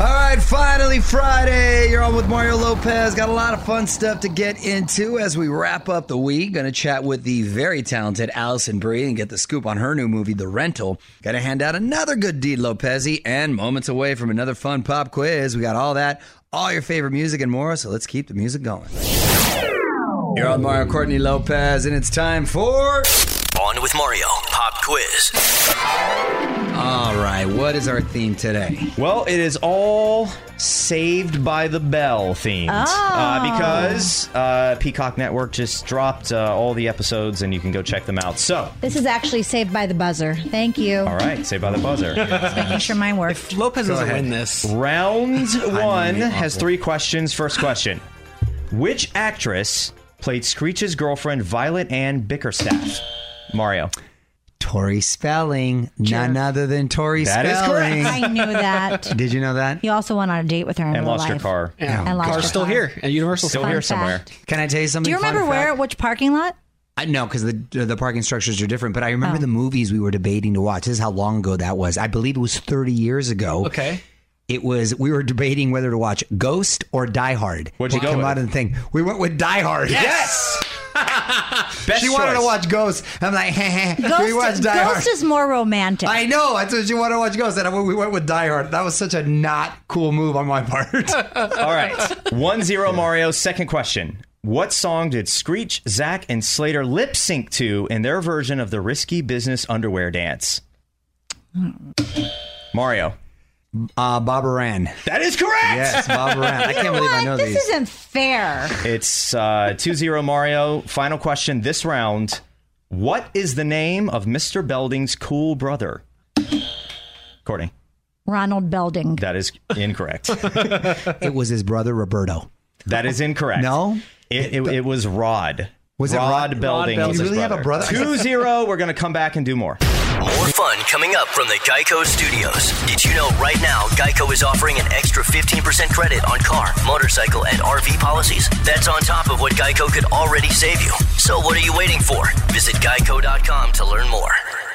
All right, finally Friday. You're on with Mario Lopez. Got a lot of fun stuff to get into as we wrap up the week. Going to chat with the very talented Alison Brie and get the scoop on her new movie, The Rental. Got to hand out another good deed, Lopez, and moments away from another fun pop quiz. We got all that, all your favorite music and more. So let's keep the music going. You're on Mario Courtney Lopez, and it's time for. On with Mario Pop Quiz. All right, what is our theme today? Well, it is all Saved by the Bell themed. Uh, because uh, Peacock Network just dropped uh, all the episodes and you can go check them out. So, This is actually saved by the buzzer. Thank you. all right, Saved by the Buzzer. Just making sure mine works. If Lopez doesn't ahead. win this, Round one be has three questions. First question Which actress played Screech's girlfriend, Violet Ann Bickerstaff? Mario. Tori Spelling, none other than Tori That is Spelling. I knew that. Did you know that? You also went on a date with her in And real lost your life. car. yeah, And lost car's your still car. here at Universal. Still Fun here somewhere. fact. Can I tell you something? Do you remember fun where? fact? Which parking lot? I know because the the parking structures are different, but I remember Oh. the movies we were debating to watch. This is how long ago that was. I believe it was 30 years ago. Okay. It was we were debating whether to watch Ghost or Die Hard. What'd you What go came with? out of the thing? We went with Die Hard. Yes! Best She wanted to watch Ghost. I'm like, hey, hey, Ghost, we watch Die Hard. Is more romantic. I know. That's what she wanted to watch Ghost, and we went with Die Hard. That was such a not cool move on my part. All right. 1 0 Mario. Second question. What song did Screech, Zach, and Slater lip sync to in their version of the Risky Business Underwear Dance? Mario. Uh, Bob Moran. That is correct! Yes, Bob Moran. I can't believe I what? know this these. isn't fair. It's uh, 2 0 Mario. Final question this round. What is the name of Mr. Belding's cool brother? Courtney. Ronald Belding. That is incorrect. It was his brother Roberto. that is incorrect. No? It, it, it was Rod. Was it Rod, Rod- Belding? Rod Belding. his You really have a brother? 2 0. We're going to come back and do more. More fun coming up from the Geico Studios. Did you know right now Geico is offering an extra 15% credit on car, motorcycle, and RV policies? That's on top of what Geico could already save you. So what are you waiting for? Visit geico.com to learn more.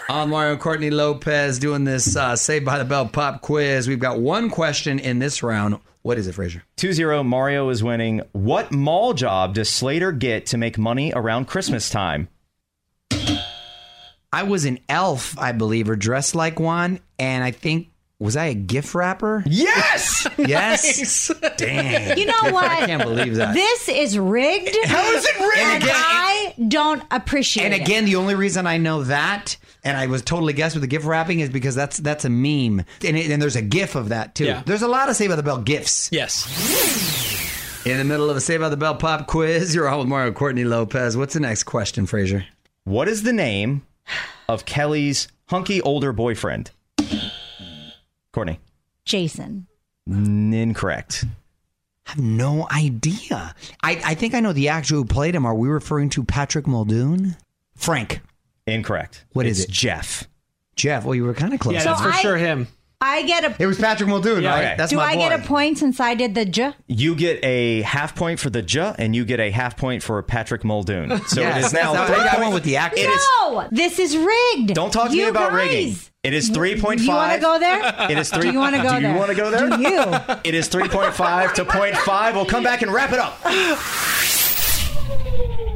I'm Mario Courtney Lopez doing this uh, Saved by the Bell pop quiz. We've got one question in this round. What is it, Fraser? 2 0, Mario is winning. What mall job does Slater get to make money around Christmas time? I was an elf, I believe, or dressed like one, and I think was I a gift wrapper? Yes! Yes. Dang. You know what? I can't believe that. This is rigged. How is it rigged? And And again- I don't appreciate it. And it. again, the only reason I know that, and I was totally guessed with the gift wrapping, is because that's that's a meme, and, it, and there's a GIF of that too. Yeah. There's a lot of Save by the Bell gifs. Yes. In the middle of a Save by the Bell pop quiz, you're on with Mario Courtney Lopez. What's the next question, Fraser? What is the name of Kelly's hunky older boyfriend? Courtney. Jason. N- Incorrect. I have no idea. I, I think I know the actor who played him. Are we referring to Patrick Muldoon? Frank. Incorrect. What is It's it? Jeff. Jeff. Well, you were kind of close. Yeah, So that's for I- sure him. I get a. It was Patrick Muldoon, Yeah. right? Okay. That's do my I boy. get a point since I did the j? You get a half point for the J, and you get a half point for Patrick Muldoon. So Yes, it is now. that's three I got point- one with the actor. It is. No, this is rigged. Don't talk to You me about guys. rigging. It is three point five. you want to go there? It is three. Do you want to go Do there? you want to go there? Do you? It is 3.5 to 0.5. We'll come back and wrap it up.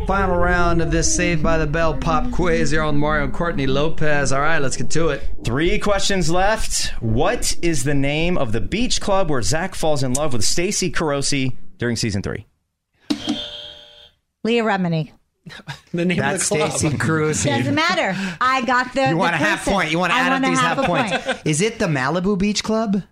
Final round of this Saved by the Bell pop quiz here on Mario and Courtney Lopez. All right, let's get to it. Three questions left. What is the name of the beach club where Zach falls in love with Stacy Carosi during season three? Leah Remini. The name That's of the club. Stacy Cruz. Doesn't matter. I got the. You want the a half point. You want to I add up these half, a points. point. Is it the Malibu Beach Club?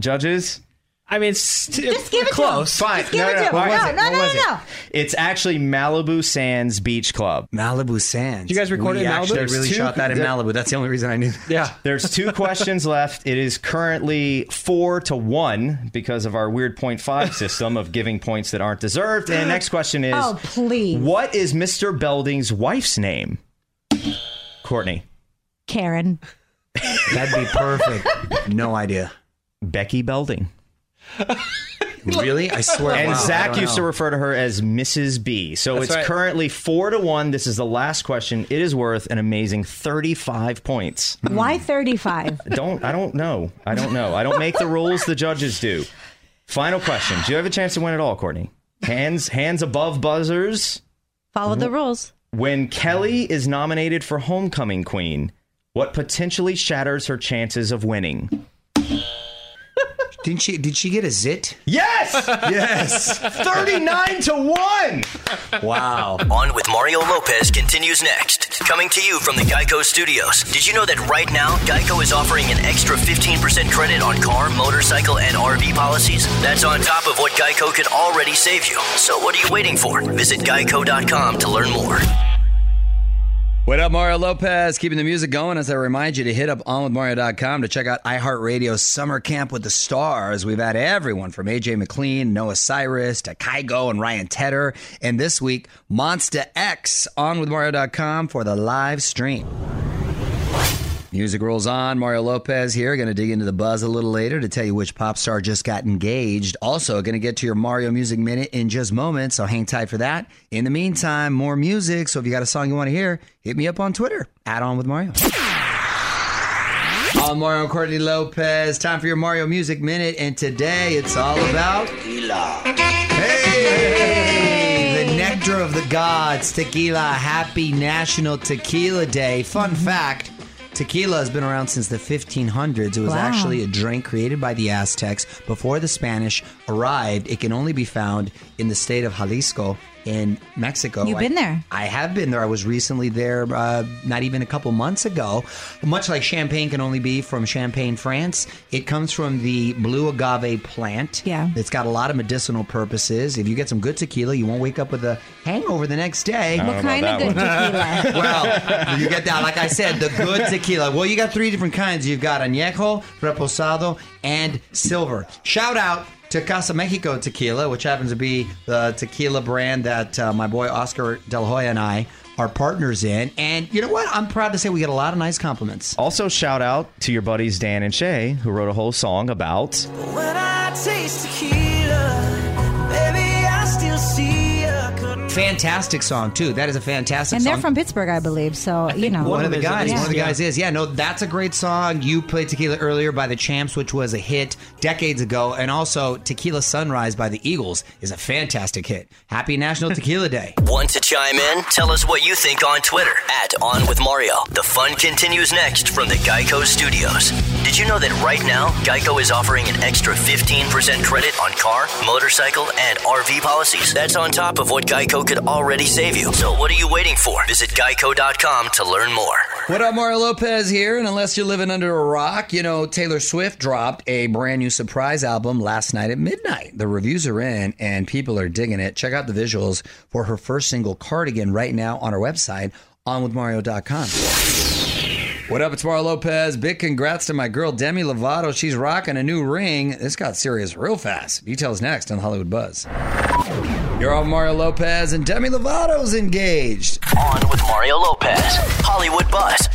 Judges? I mean, it's Just give it close. to him. Fine. Just give No, it no, to him. no. No, no, no, no, was no. It's actually Malibu Sands Beach Club. Malibu Sands. you guys recorded we in Malibu? actually really two- shot that in Malibu. That's the only reason I knew. That. Yeah. There's two questions left. It is currently four to one because of our weird point five system of giving points that aren't deserved. And next question is Oh, please. What is Mr. Belding's wife's name? Courtney. Karen. That'd be perfect. no idea. Becky Belding. Really? I swear. And wow, Zach don't used to refer to her as Mrs. B. So That's it's right. currently four to one. This is the last question. It is worth an amazing 35 points. Why 35? Don't I don't know. I don't know. I don't make the rules. The judges do. Final question. Do you have a chance to win at all, Courtney? Hands hands above buzzers. Follow the rules. When Kelly is nominated for Homecoming Queen, what potentially shatters her chances of winning? Didn't she? Did she get a zit? Yes! Yes. 39 to 1! wow. On with Mario Lopez continues next. Coming to you from the Geico Studios. Did you know that right now, Geico is offering an extra 15% credit on car, motorcycle, and RV policies? That's on top of what Geico can already save you. So what are you waiting for? Visit geico.com to learn more. What up, Mario Lopez? Keeping the music going as I remind you to hit up onwithmario.com to check out iHeartRadio's Summer Camp with the Stars. We've had everyone from AJ McLean, Noah Cyrus, to Kygo and Ryan Tedder. And this week, Monsta X onwithmario.com for the live stream. Music rolls on. Mario Lopez here. Going to dig into the buzz a little later to tell you which pop star just got engaged. Also, going to get to your Mario Music Minute in just moments, so hang tight for that. In the meantime, more music. So if you got a song you want to hear, hit me up on Twitter. Add on with Mario. I'm Mario Courtney Lopez. Time for your Mario Music Minute, and today it's all about tequila. Hey, the nectar of the gods, tequila. Happy National Tequila Day. Fun fact. Tequila has been around since the 1500s. It was Wow. actually a drink created by the Aztecs before the Spanish arrived. It can only be found in the state of Jalisco in Mexico. You've I- been there. I have been there. I was recently there, uh, not even a couple months ago. Much like champagne can only be from Champagne, France, it comes from the blue agave plant. Yeah. It's got a lot of medicinal purposes. If you get some good tequila, you won't wake up with a hangover the next day. What kind of good tequila? Well, you get that. Like I said, the good tequila. Well, you got three different kinds. You've got añejo, reposado, and silver. Shout out to Casa Mexico Tequila, which happens to be the tequila brand that uh, my boy Oscar De La Hoya and I are partners in. And you know what? I'm proud to say we get a lot of nice compliments. Also, shout out to your buddies Dan and Shay, who wrote a whole song about When I taste tequila, Fantastic song too. That is a fantastic And they're from Pittsburgh, I believe. So, you know. one of of the them is at guys. least, One of the guys is. Yeah, no, that's a great song. You played Tequila earlier by the Champs, which was a hit decades ago, and also Tequila Sunrise by the Eagles is a fantastic hit. Happy National Tequila Day. Want to chime in? Tell us what you think on Twitter at On With Mario. The fun continues next from the Geico Studios. Did you know that right now, Geico is offering an extra 15% credit on car, motorcycle, and RV policies? That's on top of what Geico could already save you. So what are you waiting for? Visit geico.com to learn more. What up, Mario Lopez here? And unless you're living under a rock, you know, Taylor Swift dropped a brand new surprise album last night at midnight. The reviews are in and people are digging it. Check out the visuals for her first single, Cardigan, right now on our website, onwithmario.com. What up? It's Mario Lopez. Big congrats to my girl Demi Lovato. She's rocking a new ring. This got serious real fast. Details next on Hollywood Buzz. You're on Mario Lopez, and Demi Lovato's engaged. On with Mario Lopez, Hollywood Buzz.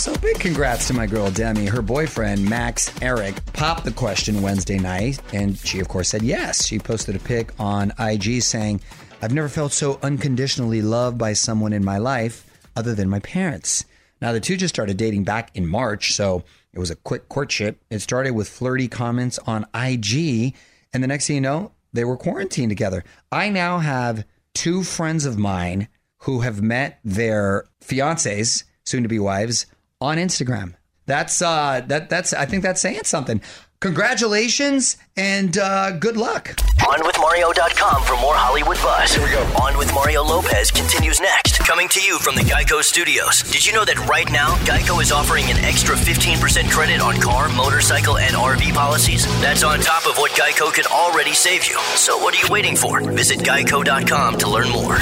So big congrats to my girl Demi. Her boyfriend Max Ehrich popped the question Wednesday night, and she of course said yes. She posted a pic on IG saying, "I've never felt so unconditionally loved by someone in my life other than my parents." Now the two just started dating back in March, so it was a quick courtship. It started with flirty comments on IG, and the next thing you know, they were quarantined together. I now have two friends of mine who have met their fiancés, soon to be wives, on Instagram. That's uh that that's I think that's saying something. Congratulations and uh, good luck. OnWithMario.com for more Hollywood buzz. Here we go. On with Mario Lopez continues next. Coming to you from the Geico Studios. Did you know that right now, Geico is offering an extra 15% credit on car, motorcycle, and RV policies? That's on top of what Geico could already save you. So what are you waiting for? Visit Geico.com to learn more.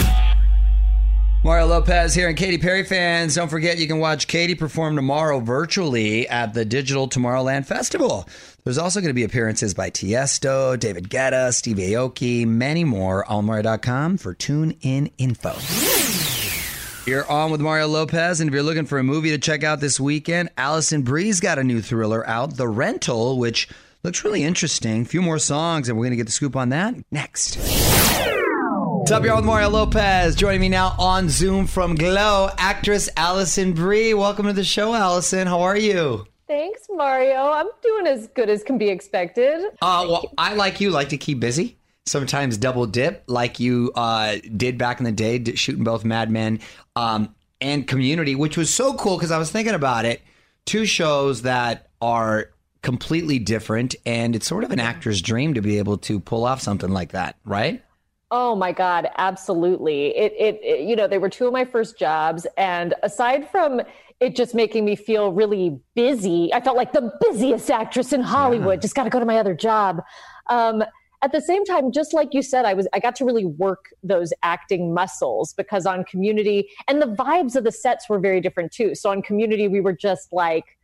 Mario Lopez here, and Katy Perry fans, don't forget you can watch Katy perform tomorrow virtually at the Digital Tomorrowland Festival. There's also going to be appearances by Tiesto, David Guetta, Steve Aoki, many more on Mario.com for tune in info. You're on with Mario Lopez, and if you're looking for a movie to check out this weekend, Alison Brie's got a new thriller out, The Rental, which looks really interesting. A few more songs, and we're going to get the scoop on that next. What's up, y'all? With Mario Lopez. Joining me now on Zoom from Glow, actress Alison Brie. Welcome to the show, Alison. How are you? Thanks, Mario. I'm doing as good as can be expected. Uh, well, I like you like to keep busy. Sometimes double dip, like you uh, did back in the day, shooting both Mad Men um, and Community, which was so cool because I was thinking about it. Two shows that are completely different, and it's sort of an actor's dream to be able to pull off something like that, right? Oh my God, absolutely. It, it, it, you know, they were two of my first jobs. And aside from it just making me feel really busy, I felt like the busiest actress in Hollywood. Just got to go to my other job. Um, at the same time, just like you said, I was I got to really work those acting muscles because on Community and the vibes of the sets were very different too. So on Community, we were just like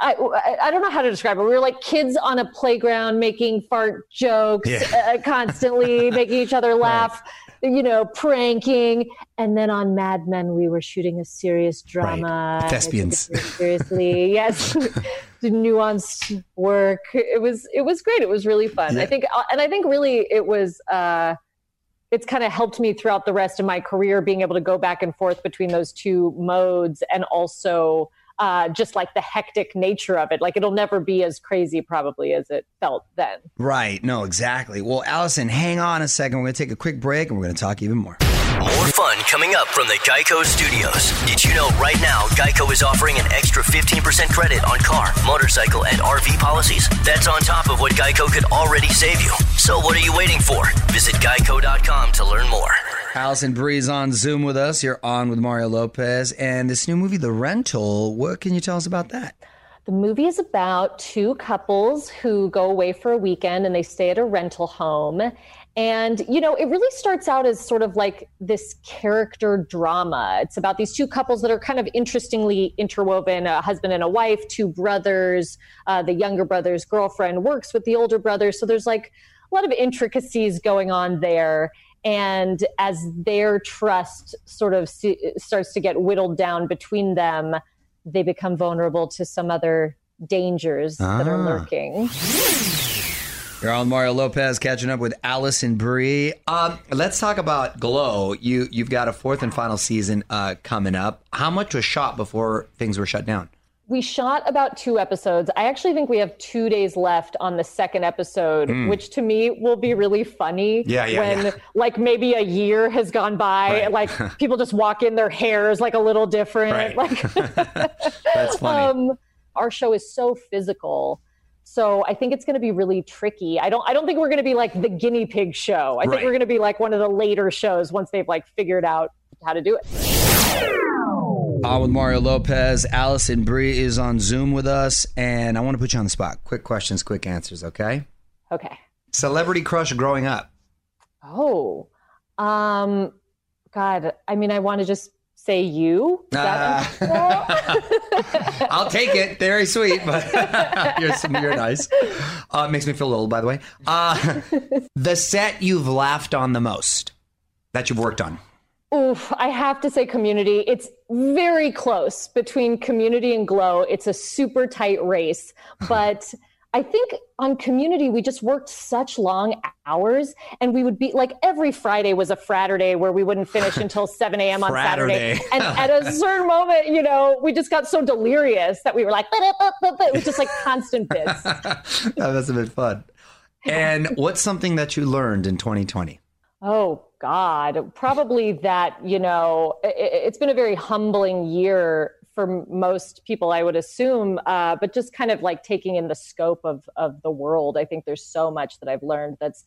I, I don't know how to describe it. We were like kids on a playground making fart jokes uh, constantly, making each other laugh, you know, pranking. And then on Mad Men, we were shooting a serious drama. The thespians. Seriously, yes, the nuanced work. It was it was great. It was really fun. I think, uh, and I think really it was. Uh, it's kind of helped me throughout the rest of my career being able to go back and forth between those two modes and also uh, just like the hectic nature of it. Like it'll never be as crazy probably as it felt then. Right. No, exactly. Well, Alison, hang on a second. We're going to take a quick break and we're going to talk even more. More fun coming up from the Geico Studios. Did you know right now Geico is offering an extra 15% credit on car, motorcycle, and RV policies? That's on top of what Geico could already save you. So what are you waiting for? Visit geico.com to learn more. Alison Brie's on Zoom with us. You're on with Mario Lopez. And this new movie, The Rental, what can you tell us about that? The movie is about two couples who go away for a weekend and they stay at a rental home. And, you know, it really starts out as sort of like this character drama. It's about these two couples that are kind of interestingly interwoven a husband and a wife, two brothers. Uh, the younger brother's girlfriend works with the older brother. So there's like a lot of intricacies going on there. And as their trust sort of se- starts to get whittled down between them, they become vulnerable to some other dangers that are Ah. lurking. You're on Mario Lopez catching up with Alison Brie. Um, let's talk about Glow. You you've got a fourth and final season uh, coming up. How much was shot before things were shut down? We shot about two episodes. I actually think we have two days left on the second episode, Mm. which to me will be really funny. Yeah, yeah, When yeah. like maybe a year has gone by, Right. like people just walk in, their hair is like a little different. Right. Like That's funny. um, our show is so physical. So I think it's going to be really tricky. I don't. I don't think we're going to be like the guinea pig show. I Right. think we're going to be like one of the later shows once they've like figured out how to do it. On with Mario Lopez. Alison Brie is on Zoom with us, and I want to put you on the spot. Quick questions, quick answers. Okay. Okay. Celebrity crush growing up. Oh, um, God. I mean, I want to just say you. Uncomfortable? I'll take it. Very sweet, but you're, you're nice. Uh, makes me feel old, by the way. Uh, the set you've laughed on the most that you've worked on. Oof, I have to say community. It's very close between community and glow. It's a super tight race. But I think on community, we just worked such long hours and we would be like every Friday was a Fraturday where we wouldn't finish until 7 a.m. on Saturday. And at a certain moment, you know, we just got so delirious that we were like, it was just like constant bits. that must have been fun. And what's something that you learned in 2020? Oh God, probably that. You know, i- i it's been a very humbling year for most people, I would assume. Uh, but just kind of like taking in the scope of of the world. I think there's so much that I've learned that's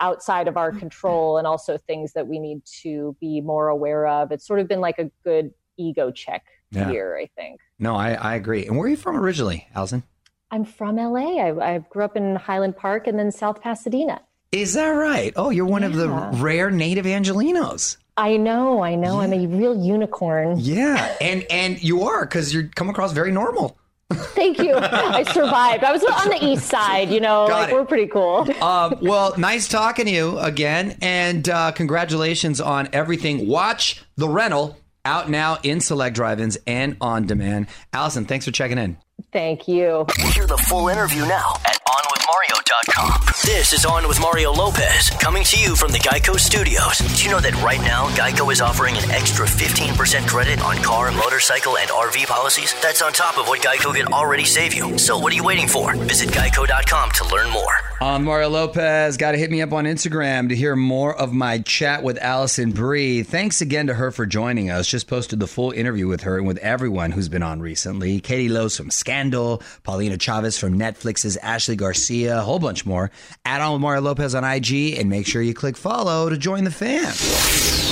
outside of our control, and also things that we need to be more aware of. It's sort of been like a good ego check Yeah. year. I think. No, I, I agree. And where are you from originally, Alison? I'm from LA. I, I grew up in Highland Park and then South Pasadena. Is that right? Oh, you're one of the rare native Angelinos. I know, I know. I'm a real unicorn. Yeah, and and you are because you come across very normal. Thank you. I survived. I was on the east side, you know, Got like it. we're pretty cool. Um, well, nice talking to you again, and uh, congratulations on everything. Watch the rental out now in select drive-ins and on demand. Alison, thanks for checking in. Thank you. Hear the full interview now at OnWithMario.com. This is On with Mario Lopez, coming to you from the Geico Studios. Did you know that right now, Geico is offering an extra 15% credit on car, motorcycle, and RV policies? That's on top of what Geico can already save you. So what are you waiting for? Visit Geico.com to learn more. On Mario Lopez, got to hit me up on Instagram to hear more of my chat with Alison Brie. Thanks again to her for joining us. Just posted the full interview with her and with everyone who's been on recently. Katie Lowes from Scandal, Paulina Chavez from Netflix's Ashley Garcia, a whole bunch more. Add on with Mario Lopez on IG and make sure you click follow to join the fam.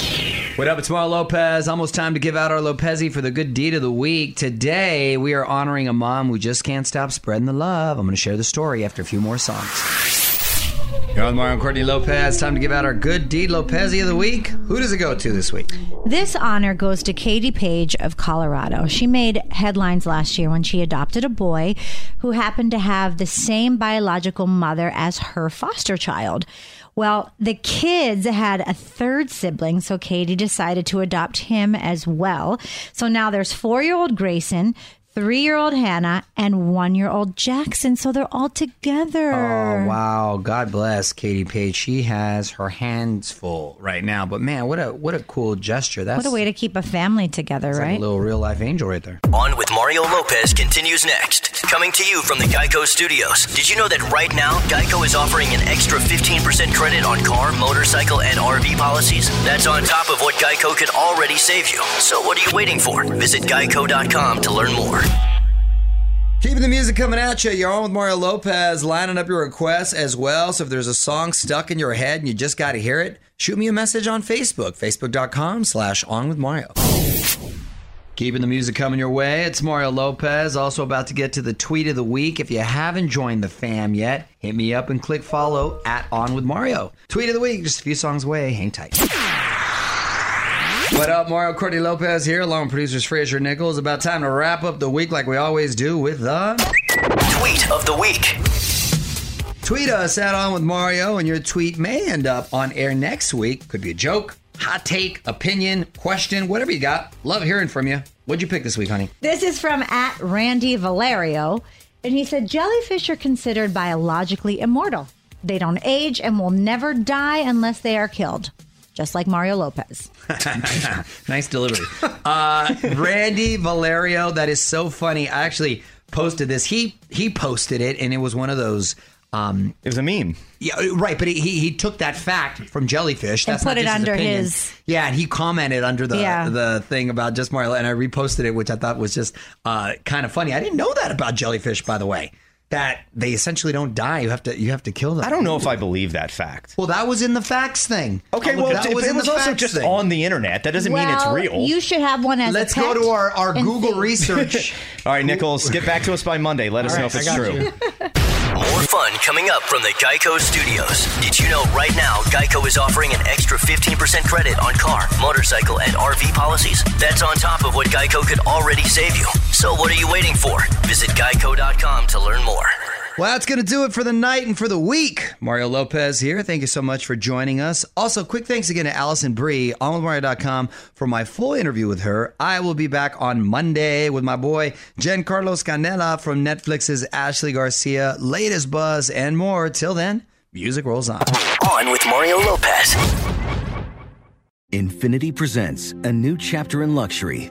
What up? It's Mario Lopez. Almost time to give out our Lopezi for the good deed of the week. Today, we are honoring a mom who just can't stop spreading the love. I'm going to share the story after a few more songs. You're on Mario and Courtney Lopez. Time to give out our good deed Lopezi of the week. Who does it go to this week? This honor goes to Katie Page of Colorado. She made headlines last year when she adopted a boy who happened to have the same biological mother as her foster child. Well, the kids had a third sibling, so Katie decided to adopt him as well. So now there's four year old Grayson, three year old Hannah, and one year old Jackson. So they're all together. Oh, wow. God bless Katie Page. She has her hands full right now. But man, what a what a cool gesture. That's What a way to keep a family together, that's like right? a little real life angel right there. On with Mario Lopez continues next. Coming to you from the Geico Studios. Did you know that right now, Geico is offering an extra 15% credit on car, motorcycle, and RV policies? That's on top of what Geico could already save you. So what are you waiting for? Visit geico.com to learn more. Keeping the music coming at you. You're on with Mario Lopez, lining up your requests as well. So if there's a song stuck in your head and you just got to hear it, shoot me a message on Facebook, facebook.com slash on with Mario. Keeping the music coming your way. It's Mario Lopez. Also about to get to the tweet of the week. If you haven't joined the fam yet, hit me up and click follow at On With Mario. Tweet of the week, just a few songs away. Hang tight. What up, Mario Courtney Lopez here, along with producers Fraser Nichols. About time to wrap up the week like we always do with the Tweet of the week. Tweet us at On With Mario, and your tweet may end up on air next week. Could be a joke, hot take, opinion, question, whatever you got. Love hearing from you. What'd you pick this week, honey? This is from at Randy Valerio, and he said jellyfish are considered biologically immortal. They don't age and will never die unless they are killed, just like Mario Lopez. nice delivery. Uh, Randy Valerio, that is so funny. I actually posted this. He he posted it, and it was one of those. Um, it was a meme. Yeah, right. But he he took that fact from jellyfish. And That's not put it just under opinion. his- Yeah, and he commented under the Yeah. the thing about just Mario, and I reposted it, which I thought was just uh, kind of funny. I didn't know that about jellyfish, by the way. That they essentially don't die. You have to you have to kill them. I don't know if I believe that fact. Well, that was in the facts thing. Okay, That well, was it, in it was the also facts just thing. on the internet. That doesn't mean it's real. You should have one as well. Let's a pet go to our, our Google see. research. All right, Nichols, get back to us by Monday. Let us All know if it's I got true. More fun coming up from the Geico Studios. Did you know right now Geico is offering an extra 15% credit on car, motorcycle, and RV policies? That's on top of what Geico could already save you. So what are you waiting for? Visit geico.com to learn more. Well, that's going to do it for the night and for the week. Mario Lopez here. Thank you so much for joining us. Also, quick thanks again to Alison Brie, onwithmario.com, for my full interview with her. I will be back on Monday with my boy, Jencarlos Canela from Netflix's Ashley Garcia, latest buzz, and more. Till then, music rolls on. On with Mario Lopez. Infiniti presents a new chapter in luxury,